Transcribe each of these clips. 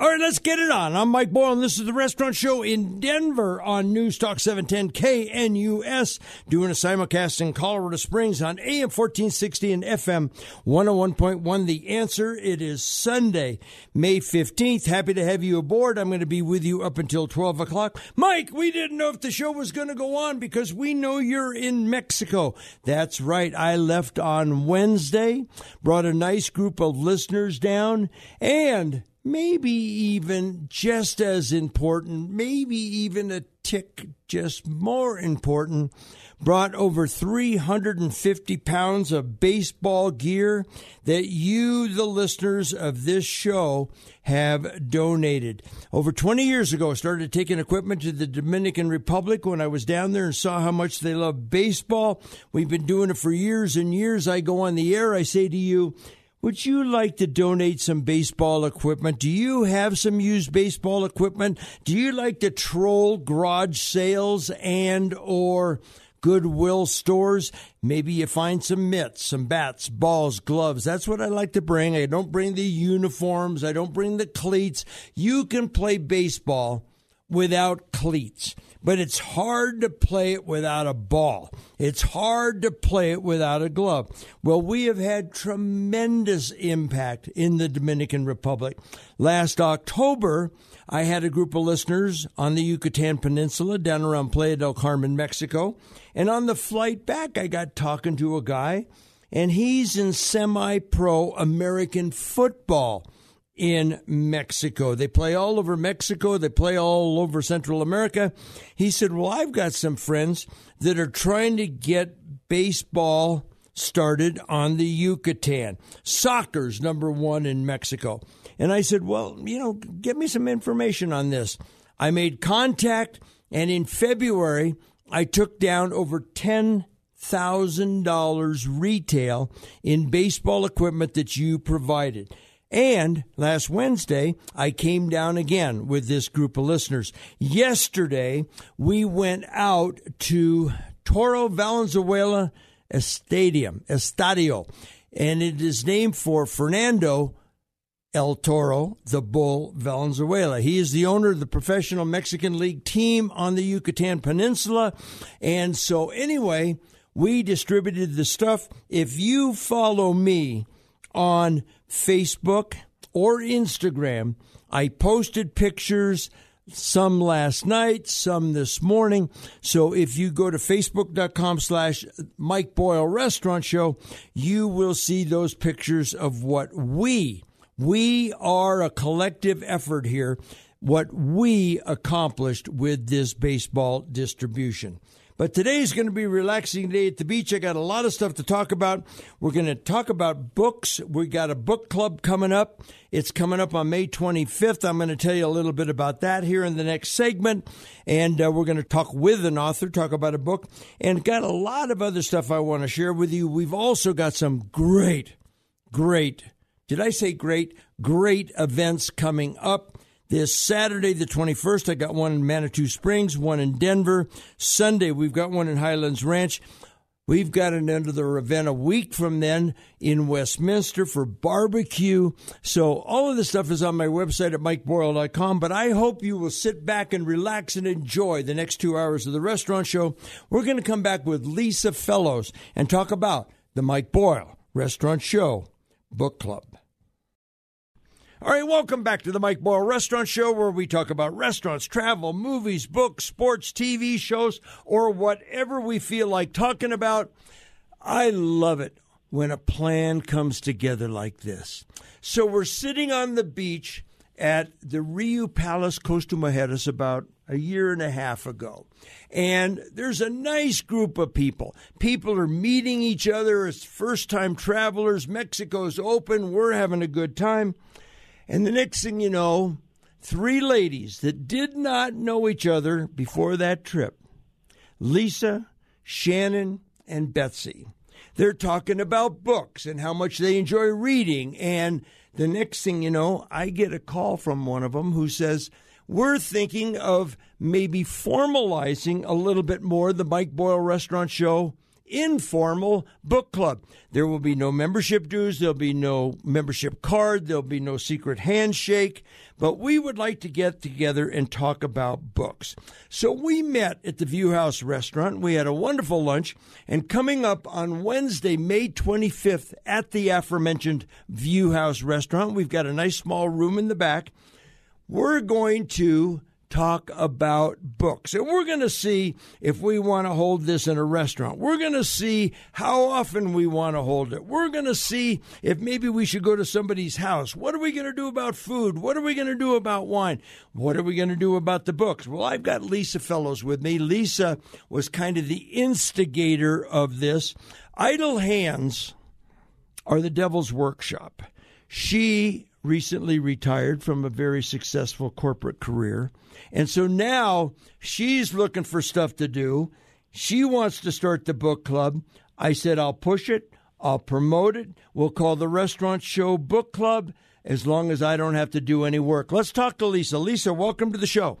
All right, let's get it on. I'm Mike Boyle, and this is the Restaurant Show in Denver on News Talk 710 KNUS, doing a simulcast in Colorado Springs on AM 1460 and FM 101.1. The answer, it is Sunday, May 15th. Happy to have you aboard. I'm going to be with you up until 12 o'clock. Mike, we didn't know if the show was going to go on because we know you're in Mexico. That's right. I left on Wednesday, brought a nice group of listeners down, and maybe even just as important, maybe even a tick just more important, brought over 350 pounds of baseball gear that you, the listeners of this show, have donated. Over 20 years ago, I started taking equipment to the Dominican Republic when I was down there and saw how much they love baseball. We've been doing it for years and years. I go on the air, I say to you, would you like to donate some baseball equipment? Do you have some used baseball equipment? Do you like to troll garage sales and or Goodwill stores? Maybe you find some mitts, some bats, balls, gloves. That's what I like to bring. I don't bring the uniforms. I don't bring the cleats. You can play baseball without cleats but it's hard to play it without a ball. It's hard to play it without a glove. Well, we have had tremendous impact in the Dominican Republic. Last October, I had a group of listeners on the Yucatan Peninsula down around Playa del Carmen, Mexico. And on the flight back, I got talking to a guy, and he's in semi pro American football in Mexico. They play all over Mexico, they play all over Central America. He said, Well, I've got some friends that are trying to get baseball started on the Yucatan. Soccer's number one in Mexico. And I said, Well, you know, get me some information on this. I made contact, and in February, I took down over 10 thousand dollars retail in baseball equipment that you provided. And last Wednesday, I came down again with this group of listeners. Yesterday, we went out to Toro Valenzuela Stadium, Estadio, and it is named for Fernando El Toro, the Bull Valenzuela. He is the owner of the professional Mexican League team on the Yucatan Peninsula. And so, anyway, we distributed the stuff. If you follow me on Facebook or Instagram. I posted pictures, some last night, some this morning. So if you go to facebook.com slash Mike Boyle Restaurant Show, you will see those pictures of what we, we are a collective effort here, what we accomplished with this baseball distribution. But today is going to be a relaxing day at the beach. I got a lot of stuff to talk about. We're going to talk about books. We got a book club coming up. It's coming up on May 25th. I'm going to tell you a little bit about that here in the next segment. And uh, we're going to talk with an author, talk about a book, and got a lot of other stuff I want to share with you. We've also got some great, great, did I say great? Great events coming up. This Saturday, the 21st, I got one in Manitou Springs, one in Denver. Sunday, we've got one in Highlands Ranch. We've got another event a week from then in Westminster for barbecue. So all of this stuff is on my website at mikeboyle.com, but I hope you will sit back and relax and enjoy the next two hours of the restaurant show. We're going to come back with Lisa Fellows and talk about the Mike Boyle Restaurant Show Book Club. All right, welcome back to the Mike Boyle Restaurant Show, where we talk about restaurants, travel, movies, books, sports, TV shows, or whatever we feel like talking about. I love it when a plan comes together like this. So we're sitting on the beach at the Riu Palace Costa Mujeres about a year and a half ago. And there's a nice group of people. People are meeting each other as first time travelers. Mexico's open. We're having a good time. And the next thing you know, three ladies that did not know each other before that trip Lisa, Shannon, and Betsy. They're talking about books and how much they enjoy reading. And the next thing you know, I get a call from one of them who says, We're thinking of maybe formalizing a little bit more the Mike Boyle Restaurant Show informal book club. There will be no membership dues, there'll be no membership card, there'll be no secret handshake, but we would like to get together and talk about books. So we met at the View House restaurant. We had a wonderful lunch, and coming up on Wednesday, May 25th, at the aforementioned View House restaurant, we've got a nice small room in the back. We're going to talk about books. And we're going to see if we want to hold this in a restaurant. We're going to see how often we want to hold it. We're going to see if maybe we should go to somebody's house. What are we going to do about food? What are we going to do about wine? What are we going to do about the books? Well, I've got Lisa Fellows with me. Lisa was kind of the instigator of this. Idle Hands are the devil's workshop. She recently retired from a very successful corporate career. And so now she's looking for stuff to do. She wants to start the book club. I said, I'll push it, I'll promote it. We'll call the Restaurant Show Book Club as long as I don't have to do any work. Let's talk to Lisa. Lisa, welcome to the show.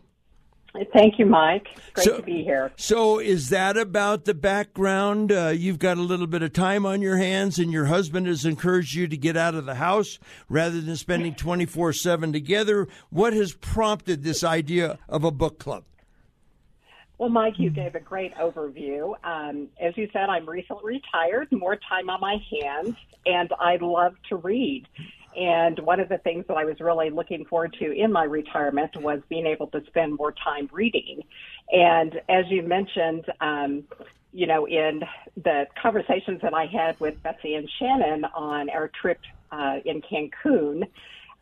Thank you, Mike. Great so, to be here. So, is that about the background? Uh, you've got a little bit of time on your hands, and your husband has encouraged you to get out of the house rather than spending 24 7 together. What has prompted this idea of a book club? Well, Mike, you gave a great overview. Um, as you said, I'm recently retired, more time on my hands, and I love to read. And one of the things that I was really looking forward to in my retirement was being able to spend more time reading. And as you mentioned, um, you know, in the conversations that I had with Betsy and Shannon on our trip uh, in Cancun,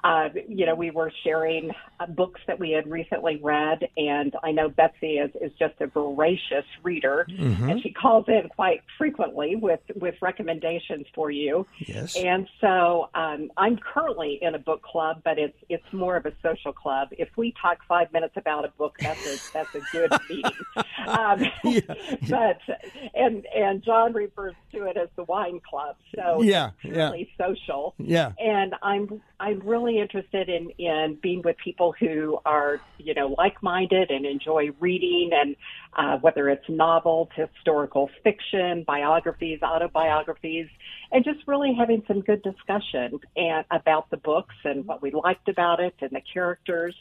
uh, you know, we were sharing uh, books that we had recently read, and I know Betsy is, is just a voracious reader, mm-hmm. and she calls in quite frequently with with recommendations for you. Yes. And so um, I'm currently in a book club, but it's it's more of a social club. If we talk five minutes about a book, that's a that's a good meeting. Um, yeah. But and and John refers to it as the wine club. So yeah, it's really yeah. social. Yeah. And I'm I'm really interested in in being with people who are you know like minded and enjoy reading and uh, whether it's novels, historical fiction, biographies, autobiographies, and just really having some good discussion and about the books and what we liked about it and the characters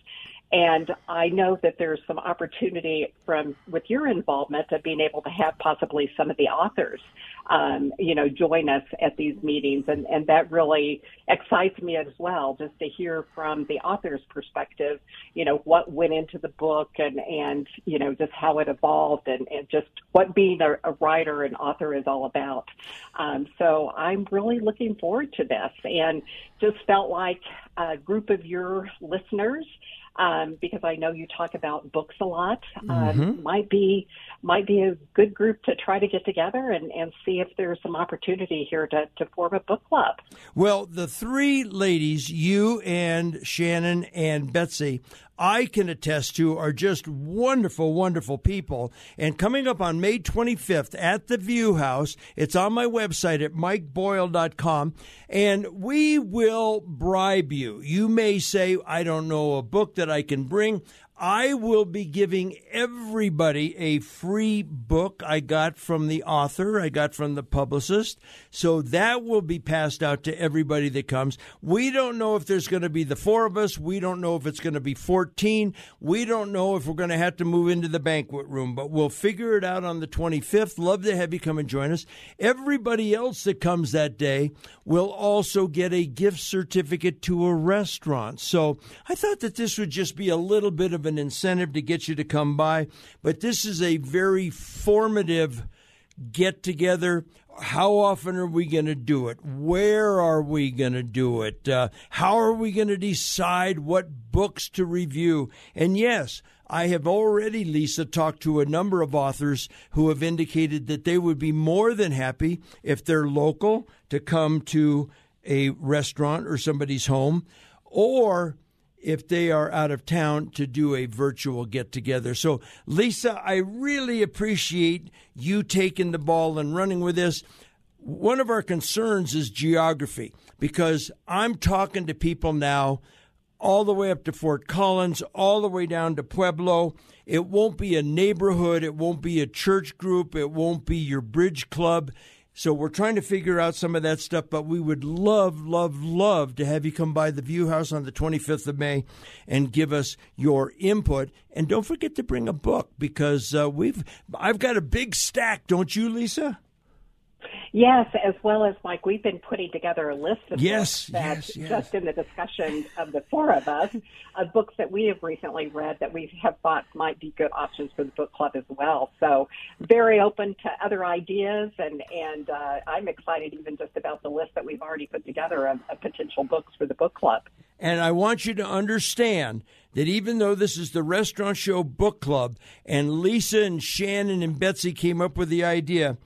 and I know that there's some opportunity from with your involvement of being able to have possibly some of the authors, um, you know, join us at these meetings, and and that really excites me as well, just to hear from the author's perspective, you know, what went into the book and and you know just how it evolved and and just what being a, a writer and author is all about. Um, so I'm really looking forward to this, and just felt like a group of your listeners um, because I know you talk about books a lot. Um, mm-hmm. Might be might be a good group to try to get together and, and see if there's some opportunity here to, to form a book club. Well, the three ladies, you and Shannon and Betsy, I can attest to are just wonderful, wonderful people. And coming up on May 25th at the View House, it's on my website at mikeboyle.com, and we will bribe you. You may say, I don't know a book that I can bring. I will be giving everybody a free book I got from the author, I got from the publicist. So that will be passed out to everybody that comes. We don't know if there's going to be the four of us. We don't know if it's going to be 14. We don't know if we're going to have to move into the banquet room, but we'll figure it out on the 25th. Love to have you come and join us. Everybody else that comes that day will also get a gift certificate to a restaurant. So I thought that this would just be a little bit of an incentive to get you to come by, but this is a very formative get together. how often are we going to do it? Where are we going to do it? Uh, how are we going to decide what books to review? And yes, I have already, Lisa, talked to a number of authors who have indicated that they would be more than happy if they're local to come to a restaurant or somebody's home, or if they are out of town to do a virtual get together. So, Lisa, I really appreciate you taking the ball and running with this. One of our concerns is geography because I'm talking to people now all the way up to Fort Collins, all the way down to Pueblo. It won't be a neighborhood, it won't be a church group, it won't be your bridge club. So we're trying to figure out some of that stuff, but we would love, love, love to have you come by the View House on the 25th of May and give us your input. And don't forget to bring a book because uh, we've I've got a big stack, don't you, Lisa? Yes, as well as Mike, we've been putting together a list of yes, books that yes, yes. just in the discussion of the four of us, of books that we have recently read that we have thought might be good options for the book club as well. So very open to other ideas, and and uh, I'm excited even just about the list that we've already put together of, of potential books for the book club. And I want you to understand that even though this is the Restaurant Show Book Club, and Lisa and Shannon and Betsy came up with the idea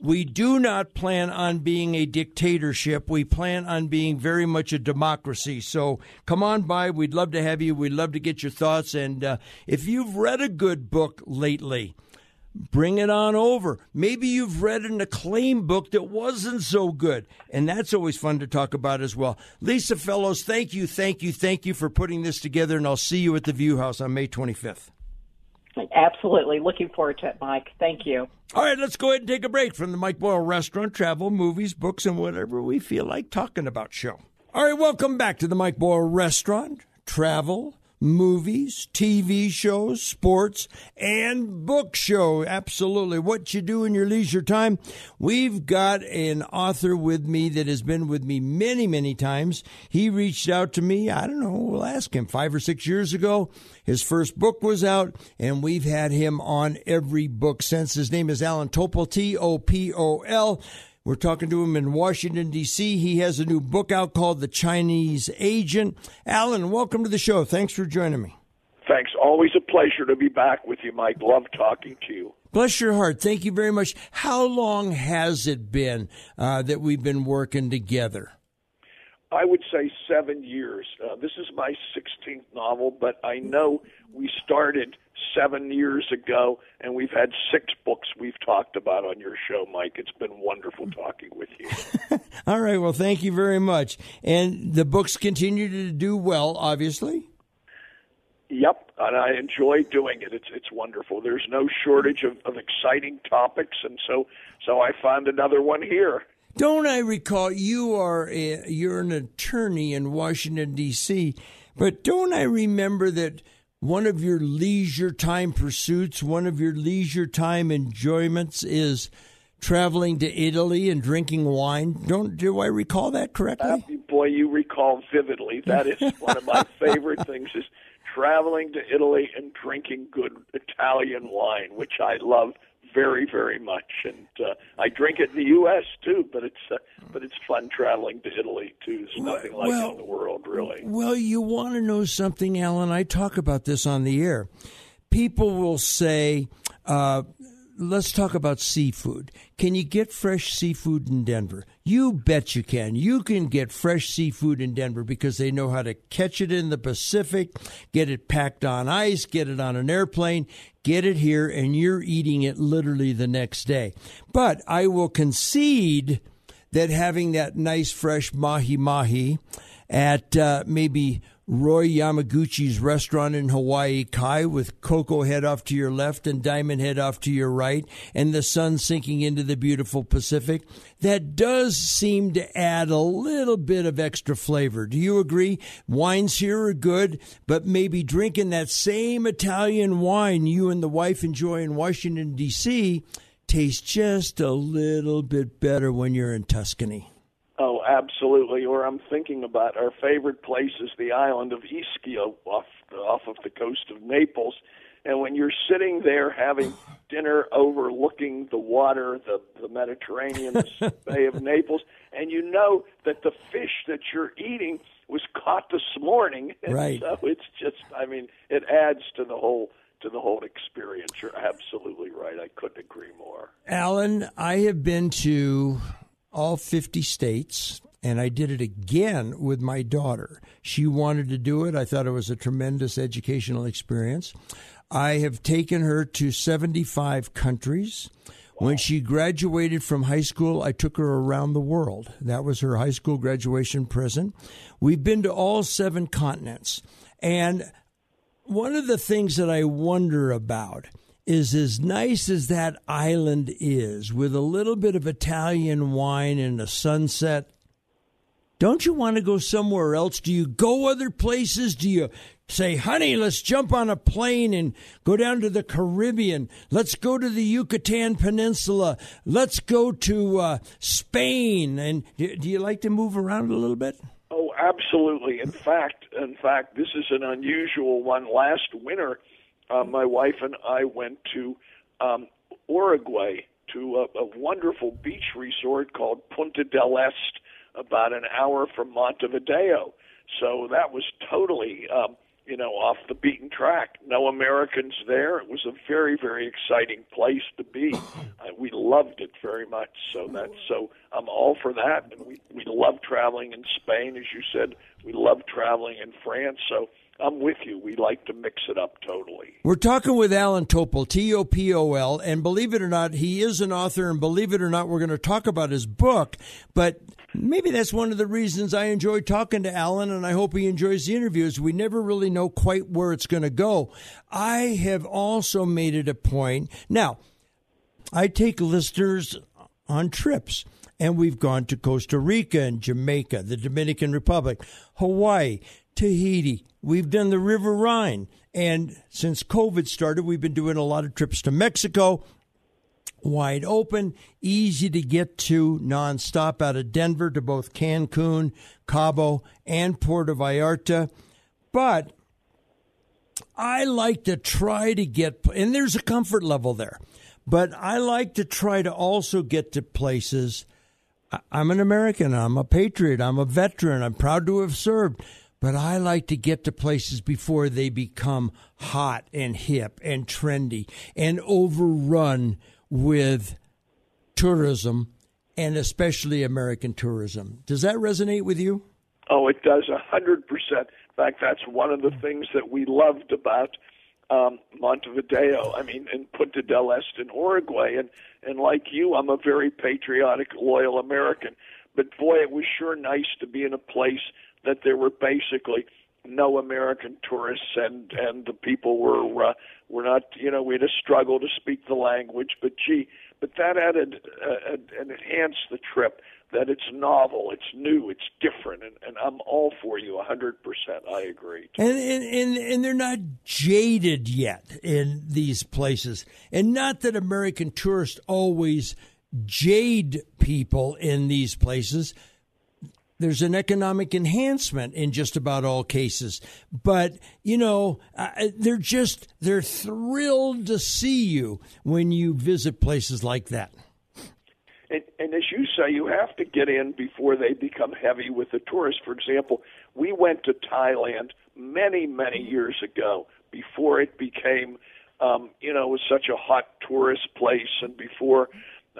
we do not plan on being a dictatorship. We plan on being very much a democracy. So come on by. We'd love to have you. We'd love to get your thoughts. And uh, if you've read a good book lately, bring it on over. Maybe you've read an acclaimed book that wasn't so good, and that's always fun to talk about as well. Lisa Fellows, thank you, thank you, thank you for putting this together, and I'll see you at the View House on May 25th. Absolutely. Looking forward to it, Mike. Thank you. All right, let's go ahead and take a break from the Mike Boyle Restaurant, Travel, Movies, Books, and whatever we feel like talking about show. All right, welcome back to the Mike Boyle Restaurant, Travel, movies, TV shows, sports, and book show. Absolutely. What you do in your leisure time. We've got an author with me that has been with me many, many times. He reached out to me, I don't know, we'll ask him, five or six years ago. His first book was out, and we've had him on every book since. His name is Allan Topol, T O P O L. We're talking to him in Washington, D.C. He has a new book out called The Chinese Agent. Allan, welcome to the show. Thanks for joining me. Thanks. Always a pleasure to be back with you, Mike. Love talking to you. Bless your heart. Thank you very much. How long has it been uh, that we've been working together? I would say seven years. Uh, this is my 16th novel, but I know we started seven years ago, and we've had six books we've talked about on your show, Mike. It's been wonderful talking with you. All right. Well, thank you very much. And the books continue to do well, obviously. Yep, and I enjoy doing it. It's it's wonderful. There's no shortage of, of exciting topics, and so so I found another one here. Don't I recall you are a, you're an attorney in Washington D.C., but don't I remember that one of your leisure time pursuits, one of your leisure time enjoyments is traveling to Italy and drinking wine. Don't do I recall that correctly? Uh, boy, you recall vividly. That is one of my favorite things is traveling to Italy and drinking good Italian wine, which I love very, very much. And uh, I drink it in the U.S. too, but it's uh, but it's fun traveling to Italy too. It's nothing like well, it in the world, really. Well, you want to know something, Allan? I talk about this on the air. People will say. Uh, let's talk about seafood. Can you get fresh seafood in Denver? You bet you can. You can get fresh seafood in Denver because they know how to catch it in the Pacific, get it packed on ice, get it on an airplane, get it here, and you're eating it literally the next day. But I will concede that having that nice fresh mahi mahi at uh, maybe Roy Yamaguchi's restaurant in Hawaii Kai with Koko Head off to your left and Diamond Head off to your right, and the sun sinking into the beautiful Pacific. That does seem to add a little bit of extra flavor. Do you agree? Wines here are good, but maybe drinking that same Italian wine you and the wife enjoy in Washington, D.C. tastes just a little bit better when you're in Tuscany. Absolutely. Or I'm thinking about our favorite place is the island of Ischia off off of the coast of Naples, And when you're sitting there having dinner overlooking the water, the, the Mediterranean, the Bay of Naples, and you know that the fish that you're eating was caught this morning. And Right. So it's just, I mean, it adds to the whole to the whole experience. You're absolutely right. I couldn't agree more. Allan, I have been to all 50 states, and I did it again with my daughter. She wanted to do it. I thought it was a tremendous educational experience. I have taken her to 75 countries. When she graduated from high school, I took her around the world. That was her high school graduation present. We've been to all seven continents. And one of the things that I wonder about is as nice as that island is, with a little bit of Italian wine and a sunset, don't you want to go somewhere else? Do you go other places? Do you say, honey, let's jump on a plane and go down to the Caribbean? Let's go to the Yucatan Peninsula. Let's go to uh, Spain. And do do you like to move around a little bit? Oh, absolutely. In fact, in fact, this is an unusual one. Last winter, uh, my wife and I went to um, Uruguay to a, a wonderful beach resort called Punta del Este, about an hour from Montevideo. So that was totally, um, you know, off the beaten track. No Americans there. It was a very, very exciting place to be. Uh, we loved it very much. So that's so I'm all for that. And we we love traveling in Spain, as you said. We love traveling in France. So I'm with you. We like to mix it up totally. We're talking with Allan Topol, T O P O L, and believe it or not, he is an author, and believe it or not, we're going to talk about his book. But maybe that's one of the reasons I enjoy talking to Allan, and I hope he enjoys the interviews. We never really know quite where it's going to go. I have also made it a point. Now, I take listeners on trips, and we've gone to Costa Rica and Jamaica, the Dominican Republic, Hawaii, Tahiti. We've done the River Rhine. And since COVID started, we've been doing a lot of trips to Mexico. Wide open, easy to get to, nonstop out of Denver to both Cancun, Cabo, and Puerto Vallarta. But I like to try to get, and there's a comfort level there, but I like to try to also get to places. I'm an American, I'm a patriot, I'm a veteran, I'm proud to have served, but I like to get to places before they become hot and hip and trendy and overrun with tourism and especially American tourism. Does that resonate with you? Oh, it does a hundred percent. In fact, that's one of the things that we loved about um, Montevideo. I mean, and Punta del Este in Uruguay. And and like you, I'm a very patriotic, loyal American. But boy, it was sure nice to be in a place that there were basically no American tourists, and and the people were uh, were not. You know, we had a struggle to speak the language, but gee, but that added uh, and enhanced the trip that it's novel, it's new, it's different, and, and I'm all for you, hundred percent. I agree. And, and and and they're not jaded yet in these places, and not that American tourists always jade people in these places. There's an economic enhancement in just about all cases, but you know uh, they're just they're thrilled to see you when you visit places like that. And, and as you say, you have to get in before they become heavy with the tourists. For example, we went to Thailand many, many years ago before it became, um, you know, was such a hot tourist place, and before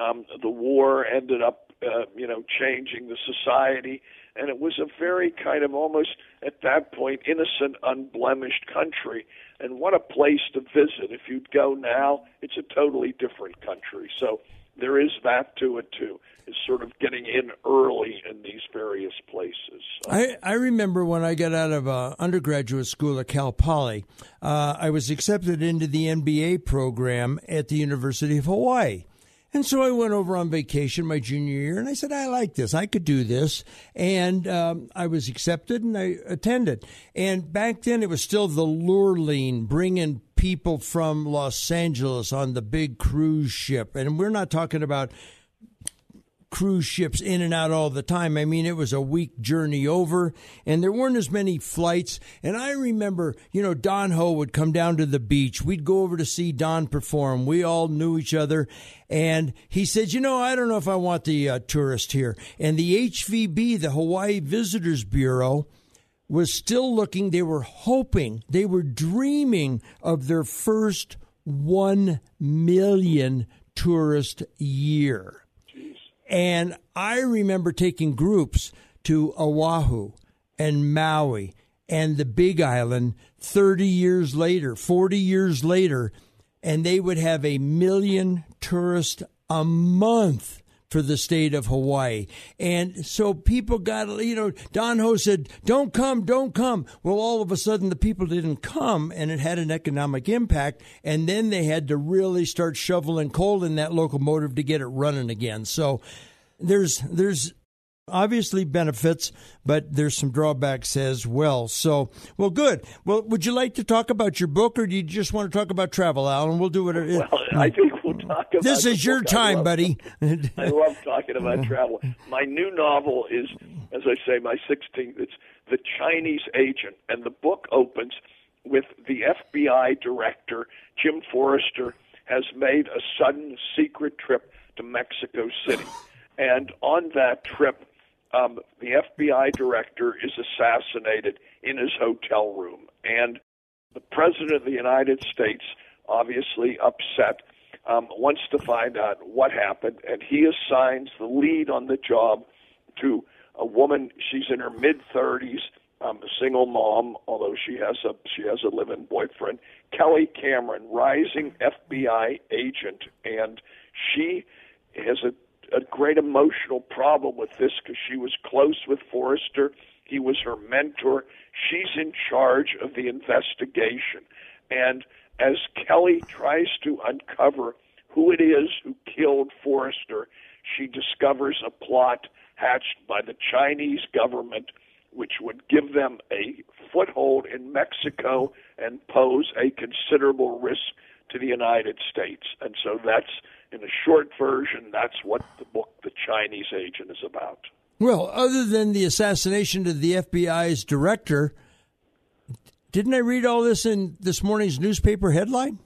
um, the war ended up, uh, you know, changing the society. And it was a very kind of almost at that point innocent, unblemished country. And what a place to visit. If you'd go now, it's a totally different country. So there is that to it too. Is sort of getting in early in these various places. I, I remember when I got out of uh, undergraduate school at Cal Poly, uh, I was accepted into the MBA program at the University of Hawaii. And so I went over on vacation my junior year, and I said, I like this. I could do this. And um, I was accepted and I attended. And back then, it was still the Lurline bringing people from Los Angeles on the big cruise ship. And we're not talking about cruise ships in and out all the time. I mean, it was a week journey over, and there weren't as many flights. And I remember, you know, Don Ho would come down to the beach. We'd go over to see Don perform. We all knew each other. And he said, You know, I don't know if I want the uh, tourist here. And the HVB, the Hawaii Visitors Bureau, was still looking. They were hoping, they were dreaming of their first 1 million tourist year. And I remember taking groups to Oahu and Maui and the Big Island 30 years later, 40 years later, and they would have a million tourists a month for the state of Hawaii. And so people got, you know, Don Ho said, don't come, don't come. Well, all of a sudden the people didn't come and it had an economic impact. And then they had to really start shoveling coal in that locomotive to get it running again. So there's, there's, obviously benefits, but there's some drawbacks as well. So, well, good. Well, would you like to talk about your book, or do you just want to talk about travel, Allan? We'll do it. Well, I think talk about. This is your time, I buddy. I love talking about travel. My new novel is, as I say, my 16th. It's The Chinese Agent, and the book opens with the FBI director Jim Forrester has made a sudden secret trip to Mexico City, and on that trip um, the FBI director is assassinated in his hotel room. And the President of the United States, obviously upset, um, wants to find out what happened, and he assigns the lead on the job to a woman. She's in her mid 30s, um, a single mom, although she has a she has a live-in boyfriend. Kelly Cameron, rising FBI agent, and she has a a great emotional problem with this because she was close with Forrester. He was her mentor. She's in charge of the investigation. And as Kelly tries to uncover who it is who killed Forrester, she discovers a plot hatched by the Chinese government which would give them a foothold in Mexico and pose a considerable risk to the United States. And so that's in a short version, that's what the book The Chinese Agent is about. Well, other than the assassination of the FBI's director, didn't I read all this in this morning's newspaper headline?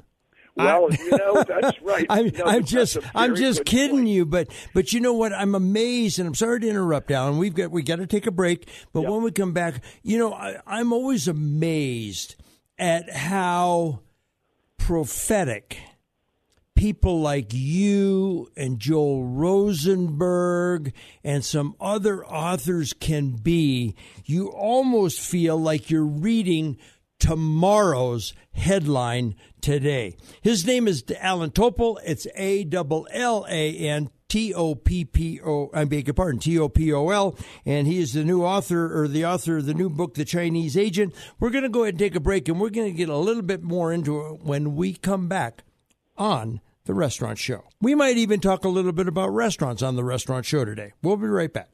Well, you know that's right. I'm, no, I'm just I'm just kidding point. you, but but you know what? I'm amazed, and I'm sorry to interrupt, Allan. We've got we got to take a break, but yep. when we come back, you know, I, I'm always amazed at how prophetic people like you and Joel Rosenberg and some other authors can be, you almost feel like you're reading tomorrow's headline today. His name is Allan Topol. It's A L L A N T O P P O. I beg your pardon, T O P O L, and he is the new author or the author of the new book, The Chinese Agent. We're going to go ahead and take a break, and we're going to get a little bit more into it when we come back on the Restaurant Show. We might even talk a little bit about restaurants on the Restaurant Show today. We'll be right back.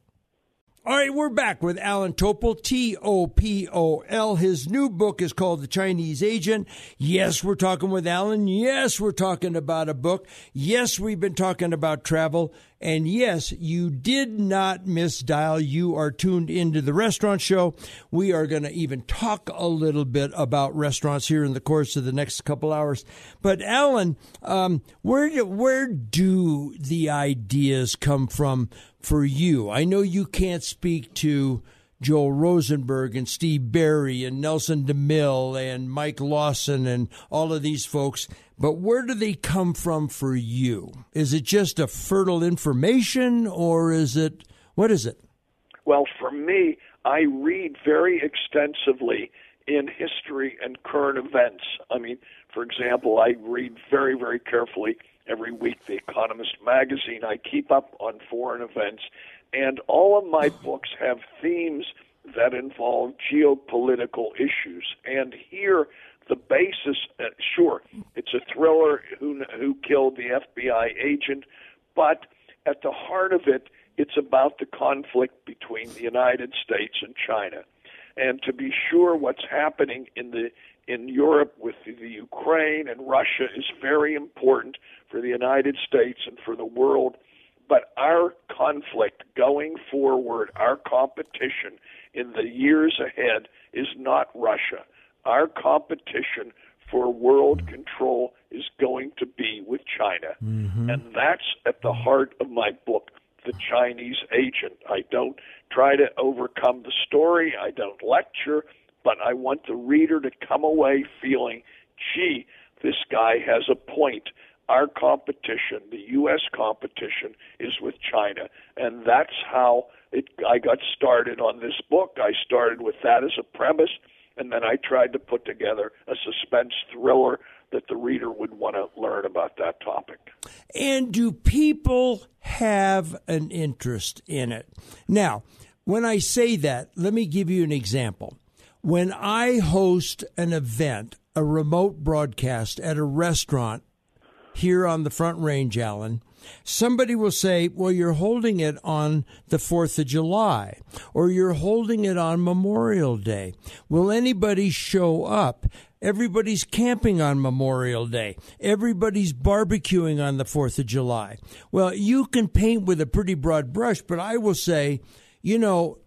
All right, we're back with Allan Topol, T O P O L. His new book is called The Chinese Agent. Yes, we're talking with Allan. Yes, we're talking about a book. Yes, we've been talking about travel. And yes, you did not misdial. You are tuned into the restaurant show. We are going to even talk a little bit about restaurants here in the course of the next couple hours. But Allan, um, where do, where do the ideas come from for you? I know you can't speak to Joel Rosenberg and Steve Berry and Nelson DeMille and Mike Lawson and all of these folks. But where do they come from for you? Is it just a fertile information or is it, what is it? Well, for me, I read very extensively in history and current events. I mean, for example, I read very, very carefully every week The Economist magazine. I keep up on foreign events and all of my books have themes that involve geopolitical issues. And here, the basis, uh, sure, it's a thriller who, who killed the FBI agent, but at the heart of it, it's about the conflict between the United States and China. And to be sure, what's happening in the in Europe with the, the Ukraine and Russia is very important for the United States and for the world But our conflict going forward, our competition in the years ahead is not Russia. Our competition for world control is going to be with China. Mm-hmm. And that's at the heart of my book, The Chinese Agent. I don't try to overcome the story, I don't lecture, but I want the reader to come away feeling, gee, this guy has a point. Our competition, the U.S. competition, is with China. And that's how it, I got started on this book. I started with that as a premise and then I tried to put together a suspense thriller that the reader would want to learn about that topic. And do people have an interest in it? Now, when I say that, let me give you an example. When I host an event, a remote broadcast at a restaurant here on the Front Range, Allan, Somebody will say, well, you're holding it on the 4th of July or you're holding it on Memorial Day. Will anybody show up? Everybody's camping on Memorial Day. Everybody's barbecuing on the 4th of July. Well, you can paint with a pretty broad brush, but I will say, you know,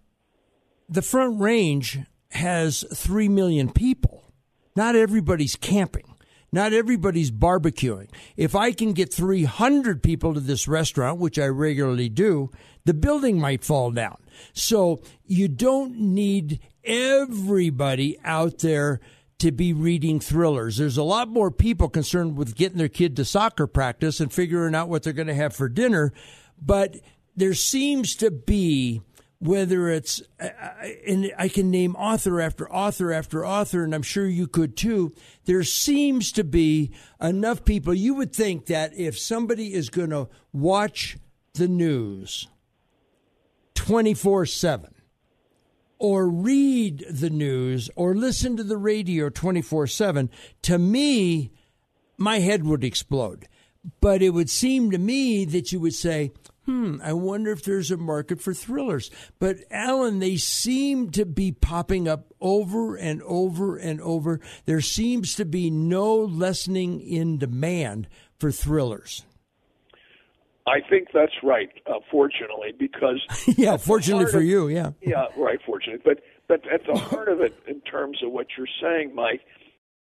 the Front Range has 3 million people. Not everybody's camping. Not everybody's barbecuing. If I can get 300 people to this restaurant, which I regularly do, the building might fall down. So you don't need everybody out there to be reading thrillers. There's a lot more people concerned with getting their kid to soccer practice and figuring out what they're going to have for dinner. But there seems to be whether it's and I can name author after author after author, and I'm sure you could too. There seems to be enough people. You would think that if somebody is going to watch the news 24 7 or read the news or listen to the radio 24 7, to me, my head would explode. But it would seem to me that you would say, hmm, I wonder if there's a market for thrillers. But Allan, they seem to be popping up over and over and over. There seems to be no lessening in demand for thrillers. I think that's right. Uh, fortunately, because yeah, fortunately for of, you, yeah, yeah, right. Fortunately, but but at the heart of it, in terms of what you're saying, Mike,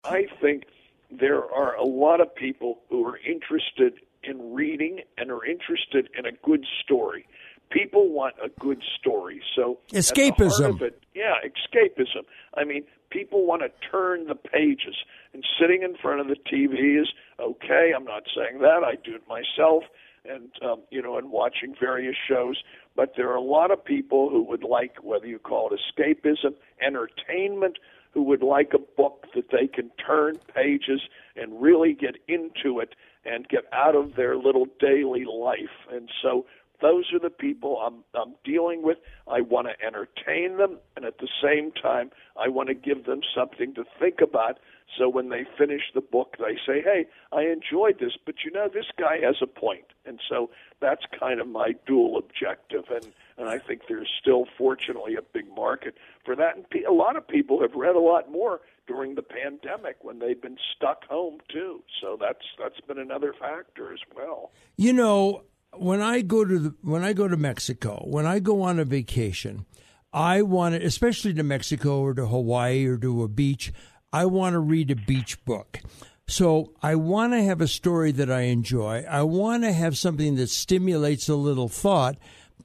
I think there are a lot of people who are interested in reading and are interested in a good story. People want a good story. So escapism. It, yeah, escapism. I mean, people want to turn the pages, and sitting in front of the TV is okay. I'm not saying that. I do it myself, and um, you know, and watching various shows. But there are a lot of people who would like, whether you call it escapism, entertainment, who would like a book that they can turn pages and really get into it and get out of their little daily life. And so those are the people I'm, I'm dealing with. I want to entertain them, and at the same time, I want to give them something to think about. So when they finish the book, they say, "Hey, I enjoyed this, but you know, this guy has a point." And so that's kind of my dual objective, and and I think there's still, fortunately, a big market for that. And a lot of people have read a lot more during the pandemic when they've been stuck home too. So that's that's been another factor as well. You know, when I go to the, when I go to Mexico, when I go on a vacation, I want to, especially to Mexico or to Hawaii or to a beach. I want to read a beach book. So I want to have a story that I enjoy. I want to have something that stimulates a little thought,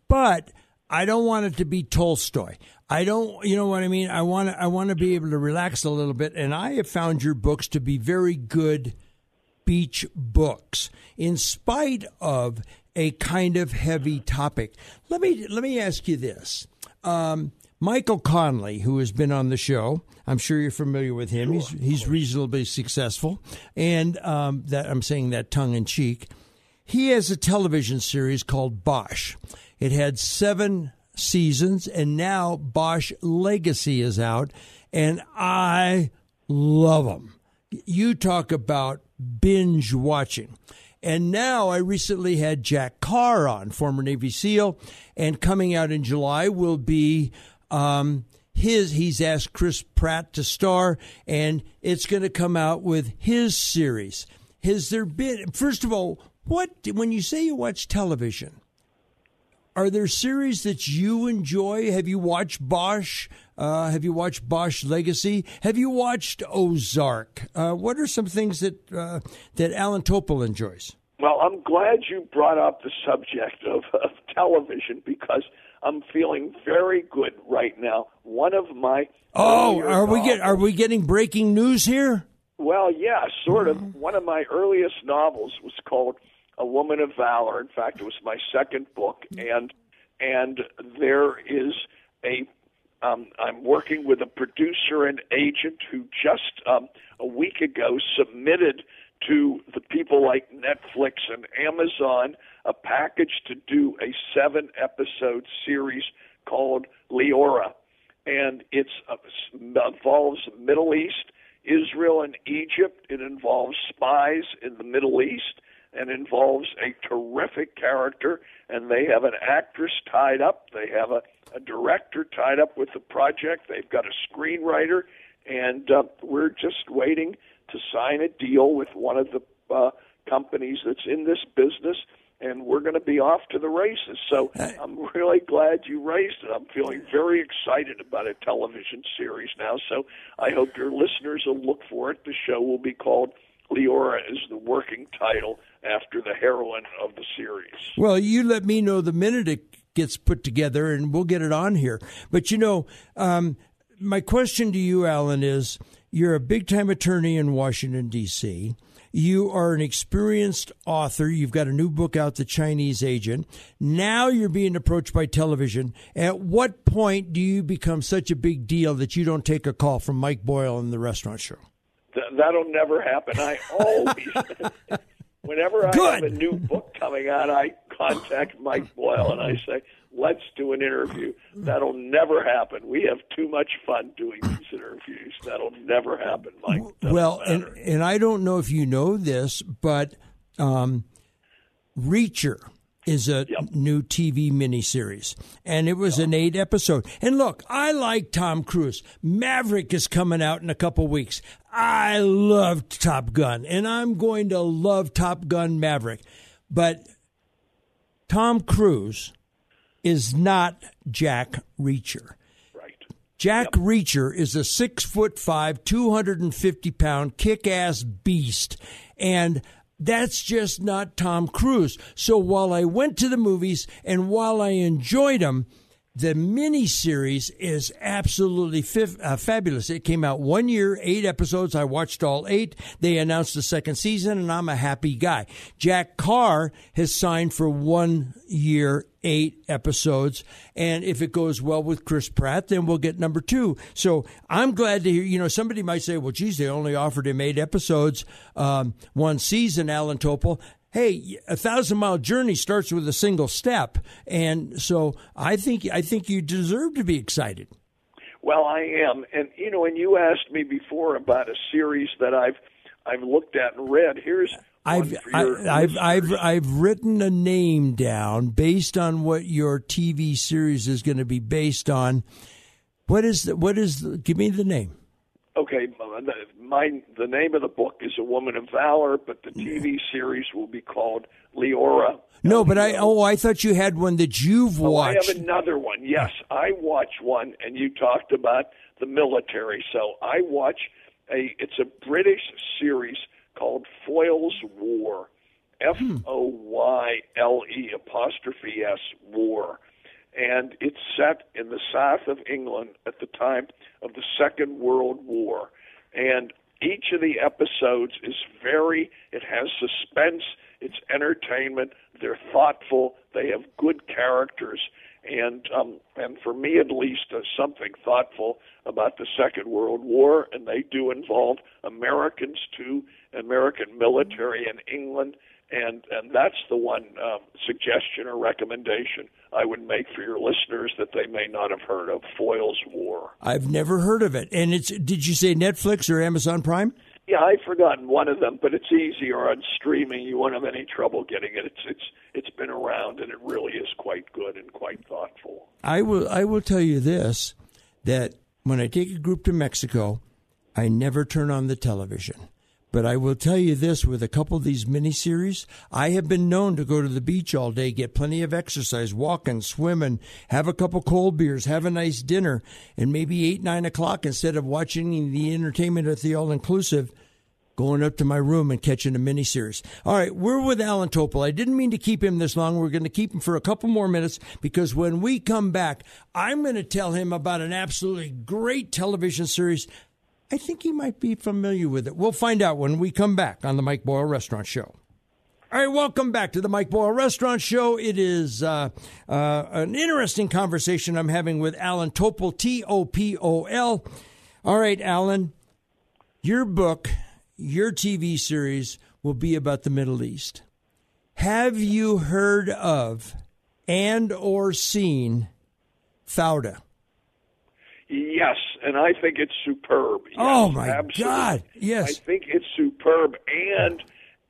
but I don't want it to be Tolstoy. I don't, you know what I mean? I want to, I want to be able to relax a little bit. And I have found your books to be very good beach books, in spite of a kind of heavy topic. Let me, let me ask you this. Um, Michael Connelly, who has been on the show, I'm sure you're familiar with him. He's he's reasonably successful, and um, that I'm saying that tongue in cheek. He has a television series called Bosch. It had seven seasons, and now Bosch Legacy is out, and I love them. You talk about binge watching. And now I recently had Jack Carr on, former Navy SEAL, and coming out in July will be um, his. He's asked Chris Pratt to star, and it's going to come out with his series. Has there been, first of all, what when you say you watch television? are there series that you enjoy? Have you watched Bosch? Uh, have you watched Bosch Legacy? Have you watched Ozark? Uh, what are some things that uh, that Allan Topol enjoys? Well, I'm glad you brought up the subject of, of television because I'm feeling very good right now. One of my oh, are we get are we getting breaking news here? Well, yeah, sort of. One of my earliest novels was called A Woman of Valor. In fact, it was my second book, and and there is a um, I'm working with a producer and agent who just um, a week ago submitted to the people like Netflix and Amazon a package to do a seven episode series called Leora. And it uh, involves Middle East Israel and Egypt. It involves spies in the Middle East and involves a terrific character. And they have an actress tied up. They have a, a director tied up with the project. They've got a screenwriter. And uh, we're just waiting to sign a deal with one of the uh, companies that's in this business and we're going to be off to the races. So I'm really glad you raised it. I'm feeling very excited about a television series now. So I hope your listeners will look for it. The show will be called Leora is the working title after the heroine of the series. Well, you let me know the minute it gets put together, and we'll get it on here. But you know, um, my question to you, Allan, is: You're a big time attorney in Washington D.C. You are an experienced author. You've got a new book out, The Chinese Agent. Now you're being approached by television. At what point do you become such a big deal that you don't take a call from Mike Boyle in the restaurant show? Th- that'll never happen. I always, whenever I Good. have a new book coming out, I contact Mike Boyle and I say, let's do an interview. That'll never happen. We have too much fun doing these interviews. That'll never happen, Mike. Doesn't well, and, matter. and I don't know if you know this, but um, Reacher is a Yep. new TV miniseries, and it was an eight episode. And look, I like Tom Cruise. Maverick is coming out in a couple weeks. I loved Top Gun, and I'm going to love Top Gun Maverick. But Tom Cruise is not Jack Reacher. right. Jack Reacher is a six foot five, 250 pound kick ass beast. And that's just not Tom Cruise. So while I went to the movies and while I enjoyed them, the mini series is absolutely fif- uh, fabulous. It came out one year, eight episodes. I watched all eight. They announced the second season, and I'm a happy guy. Jack Carr has signed for one year, eight episodes. And if it goes well with Chris Pratt, then we'll get number two. So I'm glad to hear, you know, somebody might say, well, geez, they only offered him eight episodes, um, one season, Allan Topol hey, a thousand mile journey starts with a single step, and so I think I think you deserve to be excited. Well, I am, and you know, and you asked me before about a series that I've I've looked at and read. Here's I've I, I've I've. I've written a name down based on what your TV series is going to be based on. What is the, what is the, give me the name? Okay, my the name of the book is A Woman of Valor, but the TV series will be called Leora. No, but I oh I thought you had one that you've Oh, I have another one. Yes, I watch one, and you talked about the military. So I watch a. It's a British series called Foyle's War, hmm. F O Y L E apostrophe S War, and it's set in the south of England at the time of the Second World War, and each of the episodes is very. It has suspense. It's entertainment. They're thoughtful. They have good characters, and um, and for me at least, uh, something thoughtful about the Second World War. And they do involve Americans too, American military in England, and and that's the one um, suggestion or recommendation I would make for your listeners that they may not have heard of. Foyle's War. I've never heard of it. And it's did you say Netflix or Amazon Prime? Yeah, I've forgotten one of them, but it's easier on streaming. You won't have any trouble getting it. It's it's it's been around, and it really is quite good and quite thoughtful. I will I will tell you this that when I take a group to Mexico, I never turn on the television. But I will tell you this with a couple of these miniseries, I have been known to go to the beach all day, get plenty of exercise, walking, swimming, have a couple cold beers, have a nice dinner, and maybe eight, nine o'clock instead of watching the entertainment at the all inclusive going up to my room and catching a miniseries. All right, we're with Allan Topol. I didn't mean to keep him this long. We're going to keep him for a couple more minutes because when we come back, I'm going to tell him about an absolutely great television series. I think he might be familiar with it. We'll find out when we come back on the Mike Boyle Restaurant Show. All right, welcome back to the Mike Boyle Restaurant Show. It is uh, uh, an interesting conversation I'm having with Allan Topol, T O P O L. All right, Allan, your book your TV series will be about the Middle East. Have you heard of and or seen Fauda? Yes, and I think it's superb. Oh, yes, oh my absolutely. God! Yes, I think it's superb. And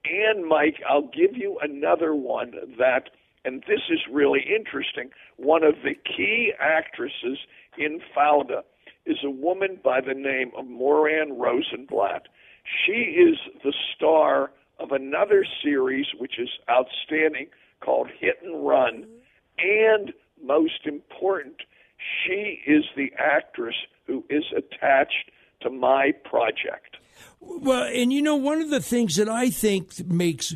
and Mike, I'll give you another one that, and this is really interesting. One of the key actresses in Fauda is a woman by the name of Moran Rosenblatt. She is the star of another series which is outstanding called Hit and Run. And most important, she is the actress who is attached to my project. Well, and you know, one of the things that I think makes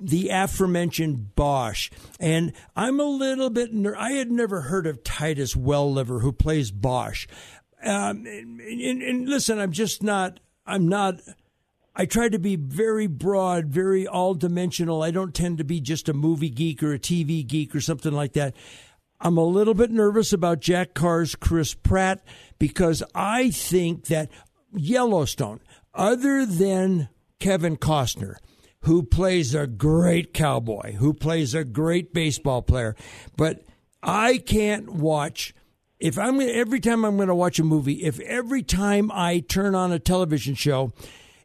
the aforementioned Bosch, and I'm a little bit. Ner- I had never heard of Titus Welliver, who plays Bosch. Um, and, and, and listen, I'm just not. I'm not. I try to be very broad, very all dimensional. I don't tend to be just a movie geek or a TV geek or something like that. I'm a little bit nervous about Jack Carr's Chris Pratt because I think that Yellowstone, other than Kevin Costner, who plays a great cowboy, who plays a great baseball player, but I can't watch if I'm every time I'm going to watch a movie, if every time I turn on a television show,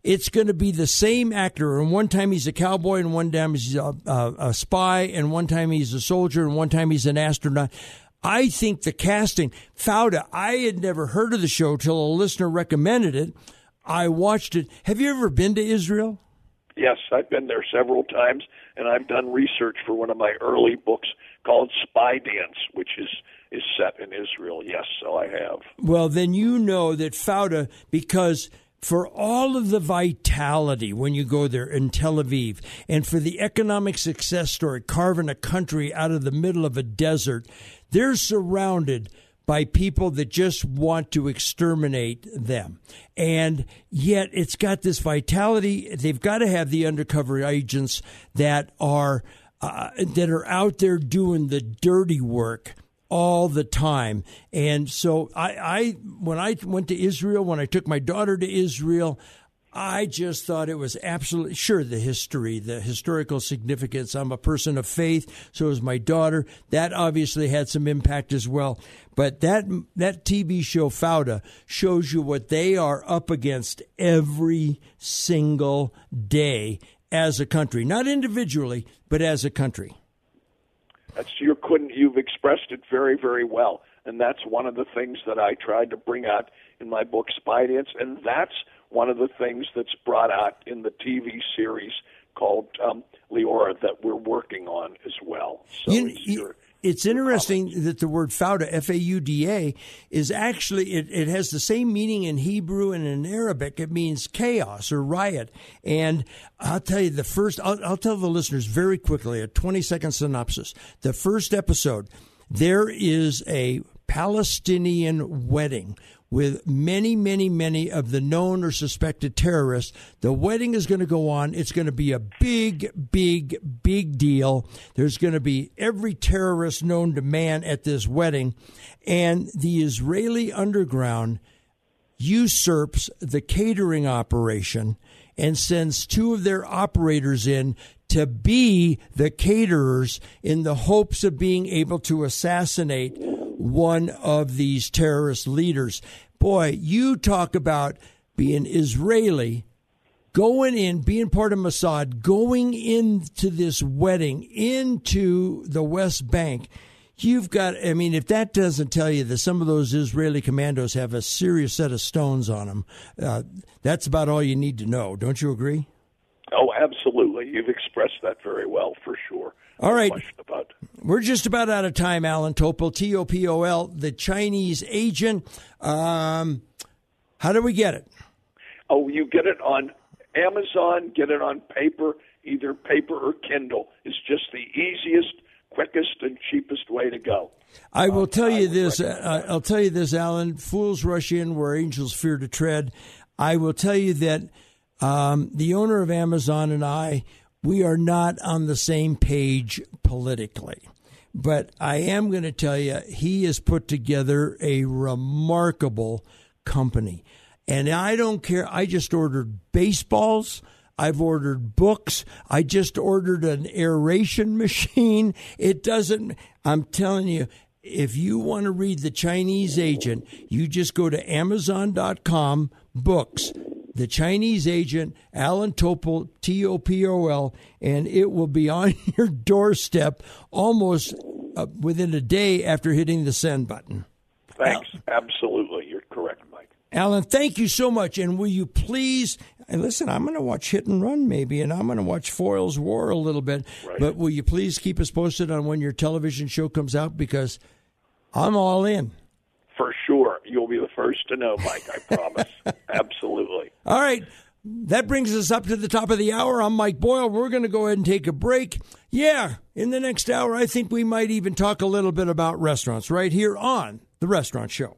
it's going to be the same actor. And one time he's a cowboy, and one time he's a, a, a spy, and one time he's a soldier, and one time he's an astronaut. I think the casting, Fauda, I had never heard of the show till a listener recommended it. I watched it. Have you ever been to Israel? Yes, I've been there several times, and I've done research for one of my early books called Spy Dance, which is is set in Israel. Yes, so I have. Well, then you know that Fauda, because for all of the vitality when you go there in Tel Aviv and for the economic success story, carving a country out of the middle of a desert, they're surrounded by people that just want to exterminate them. And yet it's got this vitality. They've got to have the undercover agents that are uh, that are out there doing the dirty work all the time. And so I, I when I went to Israel, when I took my daughter to Israel, I just thought it was absolutely sure the history, the historical significance. I'm a person of faith, so is my daughter. That obviously had some impact as well. But that that TV show Fauda shows you what they are up against every single day as a country, not individually, but as a country. That's you couldn't you've expressed it very very well, and that's one of the things that I tried to bring out in my book Spy Dance, and that's one of the things that's brought out in the TV series called um, Leora that we're working on as well. So you, you, it's interesting that the word Fauda, F A U D A, is actually, it, it has the same meaning in Hebrew and in Arabic. It means chaos or riot. And I'll tell you the first, I'll, I'll tell the listeners very quickly a 20 second synopsis. The first episode, there is a Palestinian wedding with many, many, many of the known or suspected terrorists. The wedding is going to go on. It's going to be a big, big, big deal. There's going to be every terrorist known to man at this wedding. And the Israeli underground usurps the catering operation and sends two of their operators in to be the caterers in the hopes of being able to assassinate one of these terrorist leaders. Boy, you talk about being Israeli, going in, being part of Mossad, going into this wedding, into the West Bank. you've got, I mean, if that doesn't tell you that some of those Israeli commandos have a serious set of stones on them, uh, that's about all you need to know. Don't you agree? Oh, absolutely. You've expressed that very well, for sure. All right. We're just about out of time, Allan Topol, T O P O L, the Chinese agent. Um, how do we get it? Oh, you get it on Amazon, get it on paper, either paper or Kindle. It's just the easiest, quickest, and cheapest way to go. I will tell you this. Uh, I'll tell you this, Allan. Fools rush in where angels fear to tread. I will tell you that um, the owner of Amazon and I, we are not on the same page politically. But I am going to tell you, he has put together a remarkable company. And I don't care. I just ordered baseballs. I've ordered books. I just ordered an aeration machine. It doesn't, I'm telling you, if you want to read The Chinese Agent, you just go to Amazon.com books. The Chinese Agent, Allan Topol, T O P O L, and it will be on your doorstep almost uh, within a day after hitting the send button. Thanks. Absolutely. You're correct, Mike. Allan, thank you so much. And will you please, listen, I'm going to watch Hit and Run maybe, and I'm going to watch Foyle's War a little bit. Right. But will you please keep us posted on when your television show comes out? Because I'm all in. Sure. You'll be the first to know, Mike. I promise. Absolutely. All right. That brings us up to the top of the hour. I'm Mike Boyle. We're going to go ahead and take a break. Yeah, in the next hour, I think we might even talk a little bit about restaurants right here on The Restaurant Show.